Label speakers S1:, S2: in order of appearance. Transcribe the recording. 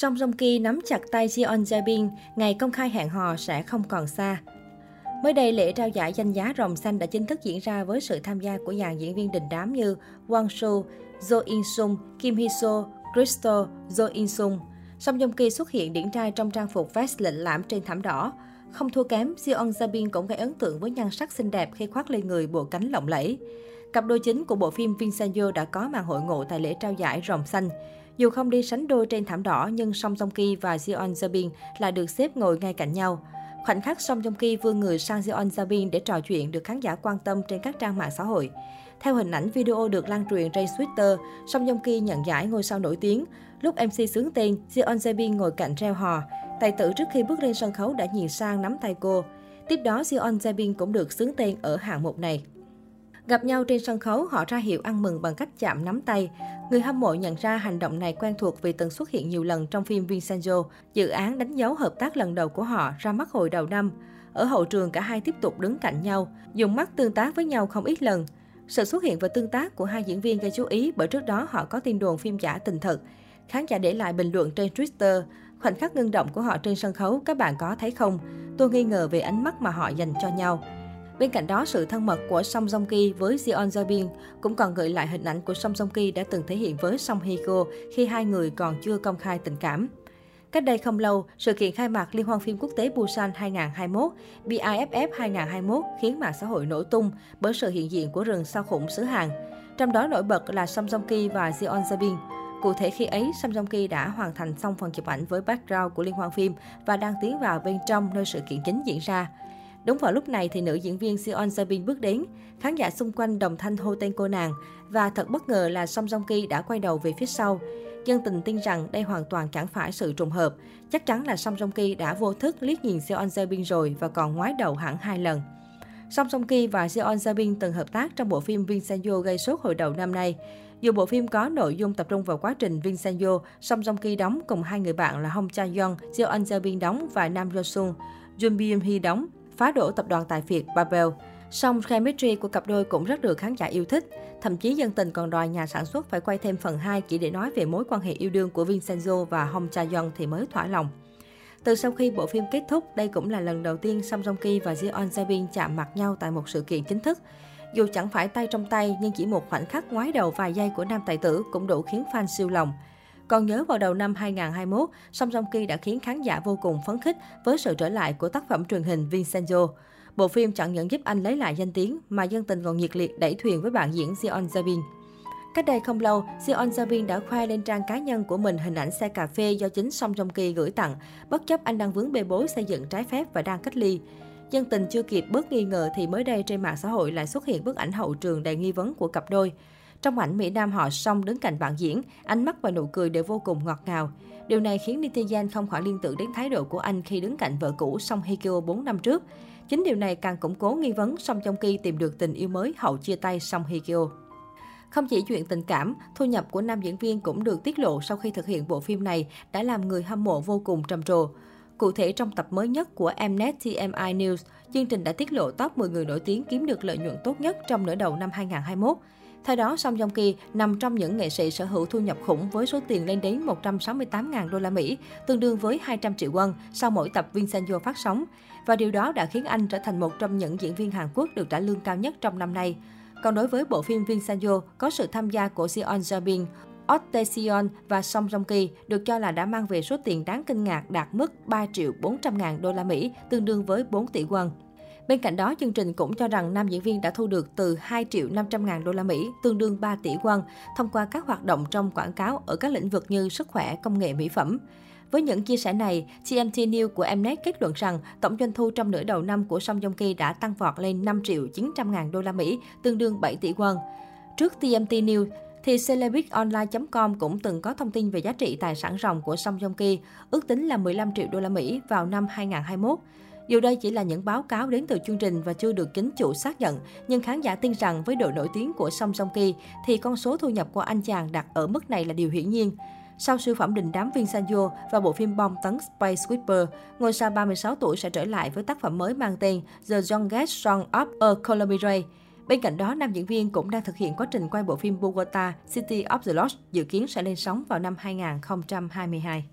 S1: Song Joong Ki nắm chặt tay Jeon Jae-bin, ngày công khai hẹn hò sẽ không còn xa. Mới đây, lễ trao giải danh giá Rồng Xanh đã chính thức diễn ra với sự tham gia của dàn diễn viên đình đám như Wang Soo, Jo In Sung, Kim Hee So, Crystal, Jo In Sung. Song Joong Ki xuất hiện điển trai trong trang phục vest lệnh lãm trên thảm đỏ. Không thua kém, Jeon Jae-bin cũng gây ấn tượng với nhan sắc xinh đẹp khi khoác lên người bộ cánh lộng lẫy. Cặp đôi chính của bộ phim Vincenzo đã có màn hội ngộ tại lễ trao giải Rồng Xanh. Dù không đi sánh đôi trên thảm đỏ, nhưng Song Joong Ki và Jeon Jae-bin lại được xếp ngồi ngay cạnh nhau. Khoảnh khắc Song Joong Ki vươn người sang Jeon Jae-bin để trò chuyện được khán giả quan tâm trên các trang mạng xã hội. Theo hình ảnh video được lan truyền trên Twitter, Song Joong Ki nhận giải ngôi sao nổi tiếng. Lúc MC xướng tên, Jeon Jae-bin ngồi cạnh reo hò. Tài tử trước khi bước lên sân khấu đã nhìn sang nắm tay cô. Tiếp đó, Jeon Jae-bin cũng được xướng tên ở hạng mục này. Gặp nhau trên sân khấu, họ ra hiệu ăn mừng bằng cách chạm nắm tay. Người hâm mộ nhận ra hành động này quen thuộc vì từng xuất hiện nhiều lần trong phim Vincenzo, dự án đánh dấu hợp tác lần đầu của họ ra mắt hồi đầu năm. Ở hậu trường, cả hai tiếp tục đứng cạnh nhau, dùng mắt tương tác với nhau không ít lần. Sự xuất hiện và tương tác của hai diễn viên gây chú ý bởi trước đó họ có tin đồn phim giả tình thật. Khán giả để lại bình luận trên Twitter, khoảnh khắc ngưng động của họ trên sân khấu các bạn có thấy không? Tôi nghi ngờ về ánh mắt mà họ dành cho nhau. Bên cạnh đó, sự thân mật của Song Joong Ki với Jeon Jae-bin cũng còn gợi lại hình ảnh của Song Joong Ki đã từng thể hiện với Song Hye Kyo khi hai người còn chưa công khai tình cảm. Cách đây không lâu, sự kiện khai mạc Liên hoan phim quốc tế Busan 2021, BIFF 2021 khiến mạng xã hội nổ tung bởi sự hiện diện của rừng sao khủng xứ Hàn. Trong đó nổi bật là Song Joong Ki và Jeon Jae-bin. Cụ thể khi ấy, Song Joong Ki đã hoàn thành xong phần chụp ảnh với background của liên hoan phim và đang tiến vào bên trong nơi sự kiện chính diễn ra. Đúng vào lúc này thì nữ diễn viên Seon Jae-bin bước đến. Khán giả xung quanh đồng thanh hô tên cô nàng. Và thật bất ngờ là Song Joong Ki đã quay đầu về phía sau. Dân tình tin rằng đây hoàn toàn chẳng phải sự trùng hợp. Chắc chắn là Song Joong Ki đã vô thức liếc nhìn Seon Jae-bin rồi và còn ngoái đầu hẳn hai lần. Song Song Ki và Seon Jae-bin từng hợp tác trong bộ phim Vincenzo gây sốt hồi đầu năm nay. Dù bộ phim có nội dung tập trung vào quá trình Vincenzo, Song Song Ki đóng cùng hai người bạn là Hong Cha Yeon, Seon Jae-bin đóng và Nam Jo Sung, Jun Byung Hee đóng phá đổ tập đoàn tài phiệt Babel. Song chemistry của cặp đôi cũng rất được khán giả yêu thích. Thậm chí dân tình còn đòi nhà sản xuất phải quay thêm phần 2 chỉ để nói về mối quan hệ yêu đương của Vincenzo và Hong Cha Yeon thì mới thỏa lòng. Từ sau khi bộ phim kết thúc, đây cũng là lần đầu tiên Song Joong Ki và Jeon Jae-bin chạm mặt nhau tại một sự kiện chính thức. Dù chẳng phải tay trong tay, nhưng chỉ một khoảnh khắc ngoái đầu vài giây của nam tài tử cũng đủ khiến fan siêu lòng. Còn nhớ vào đầu năm 2021, Song Joong Ki đã khiến khán giả vô cùng phấn khích với sự trở lại của tác phẩm truyền hình Vincenzo. Bộ phim chẳng những giúp anh lấy lại danh tiếng mà dân tình còn nhiệt liệt đẩy thuyền với bạn diễn Jeon Jae-bin. Cách đây không lâu, Jeon Jae-bin đã khoe lên trang cá nhân của mình hình ảnh xe cà phê do chính Song Joong Ki gửi tặng, bất chấp anh đang vướng bê bối xây dựng trái phép và đang cách ly. Dân tình chưa kịp bớt nghi ngờ thì mới đây trên mạng xã hội lại xuất hiện bức ảnh hậu trường đầy nghi vấn của cặp đôi. Trong ảnh, Mỹ Nam họ song đứng cạnh bạn diễn, ánh mắt và nụ cười đều vô cùng ngọt ngào. Điều này khiến netizen không khỏi liên tưởng đến thái độ của anh khi đứng cạnh vợ cũ Song Hye Kyo 4 năm trước. Chính điều này càng củng cố nghi vấn Song trong Ki tìm được tình yêu mới hậu chia tay Song Hye Kyo. Không chỉ chuyện tình cảm, thu nhập của nam diễn viên cũng được tiết lộ sau khi thực hiện bộ phim này đã làm người hâm mộ vô cùng trầm trồ. Cụ thể trong tập mới nhất của Mnet TMI News, chương trình đã tiết lộ top 10 người nổi tiếng kiếm được lợi nhuận tốt nhất trong nửa đầu năm 2021. Theo đó, Song Joong Ki nằm trong những nghệ sĩ sở hữu thu nhập khủng với số tiền lên đến 168.000 đô la Mỹ, tương đương với 200 triệu won sau mỗi tập Vincenzo phát sóng. Và điều đó đã khiến anh trở thành một trong những diễn viên Hàn Quốc được trả lương cao nhất trong năm nay. Còn đối với bộ phim Vincenzo có sự tham gia của Seon Jabin, Otesion và Song Joong Ki được cho là đã mang về số tiền đáng kinh ngạc đạt mức 3 triệu 400 ngàn đô la Mỹ, tương đương với 4 tỷ won. Bên cạnh đó, chương trình cũng cho rằng nam diễn viên đã thu được từ 2 triệu 500 ngàn đô la Mỹ, tương đương 3 tỷ won, thông qua các hoạt động trong quảng cáo ở các lĩnh vực như sức khỏe, công nghệ, mỹ phẩm. Với những chia sẻ này, TMT News của Mnet kết luận rằng tổng doanh thu trong nửa đầu năm của Song Joong Ki đã tăng vọt lên 5 triệu 900 ngàn đô la Mỹ, tương đương 7 tỷ won. Trước TMT News, thì celebritonline.com cũng từng có thông tin về giá trị tài sản ròng của Song Joong Ki, ước tính là 15 triệu đô la Mỹ vào năm 2021. Dù đây chỉ là những báo cáo đến từ chương trình và chưa được chính chủ xác nhận, nhưng khán giả tin rằng với độ nổi tiếng của Song song Ki thì con số thu nhập của anh chàng đặt ở mức này là điều hiển nhiên. Sau siêu phẩm đình đám Viên Sanjo và bộ phim bom tấn Space Whisper, ngôi sao 36 tuổi sẽ trở lại với tác phẩm mới mang tên The Youngest Song of a ray Bên cạnh đó, nam diễn viên cũng đang thực hiện quá trình quay bộ phim Bogota City of the Lost dự kiến sẽ lên sóng vào năm 2022.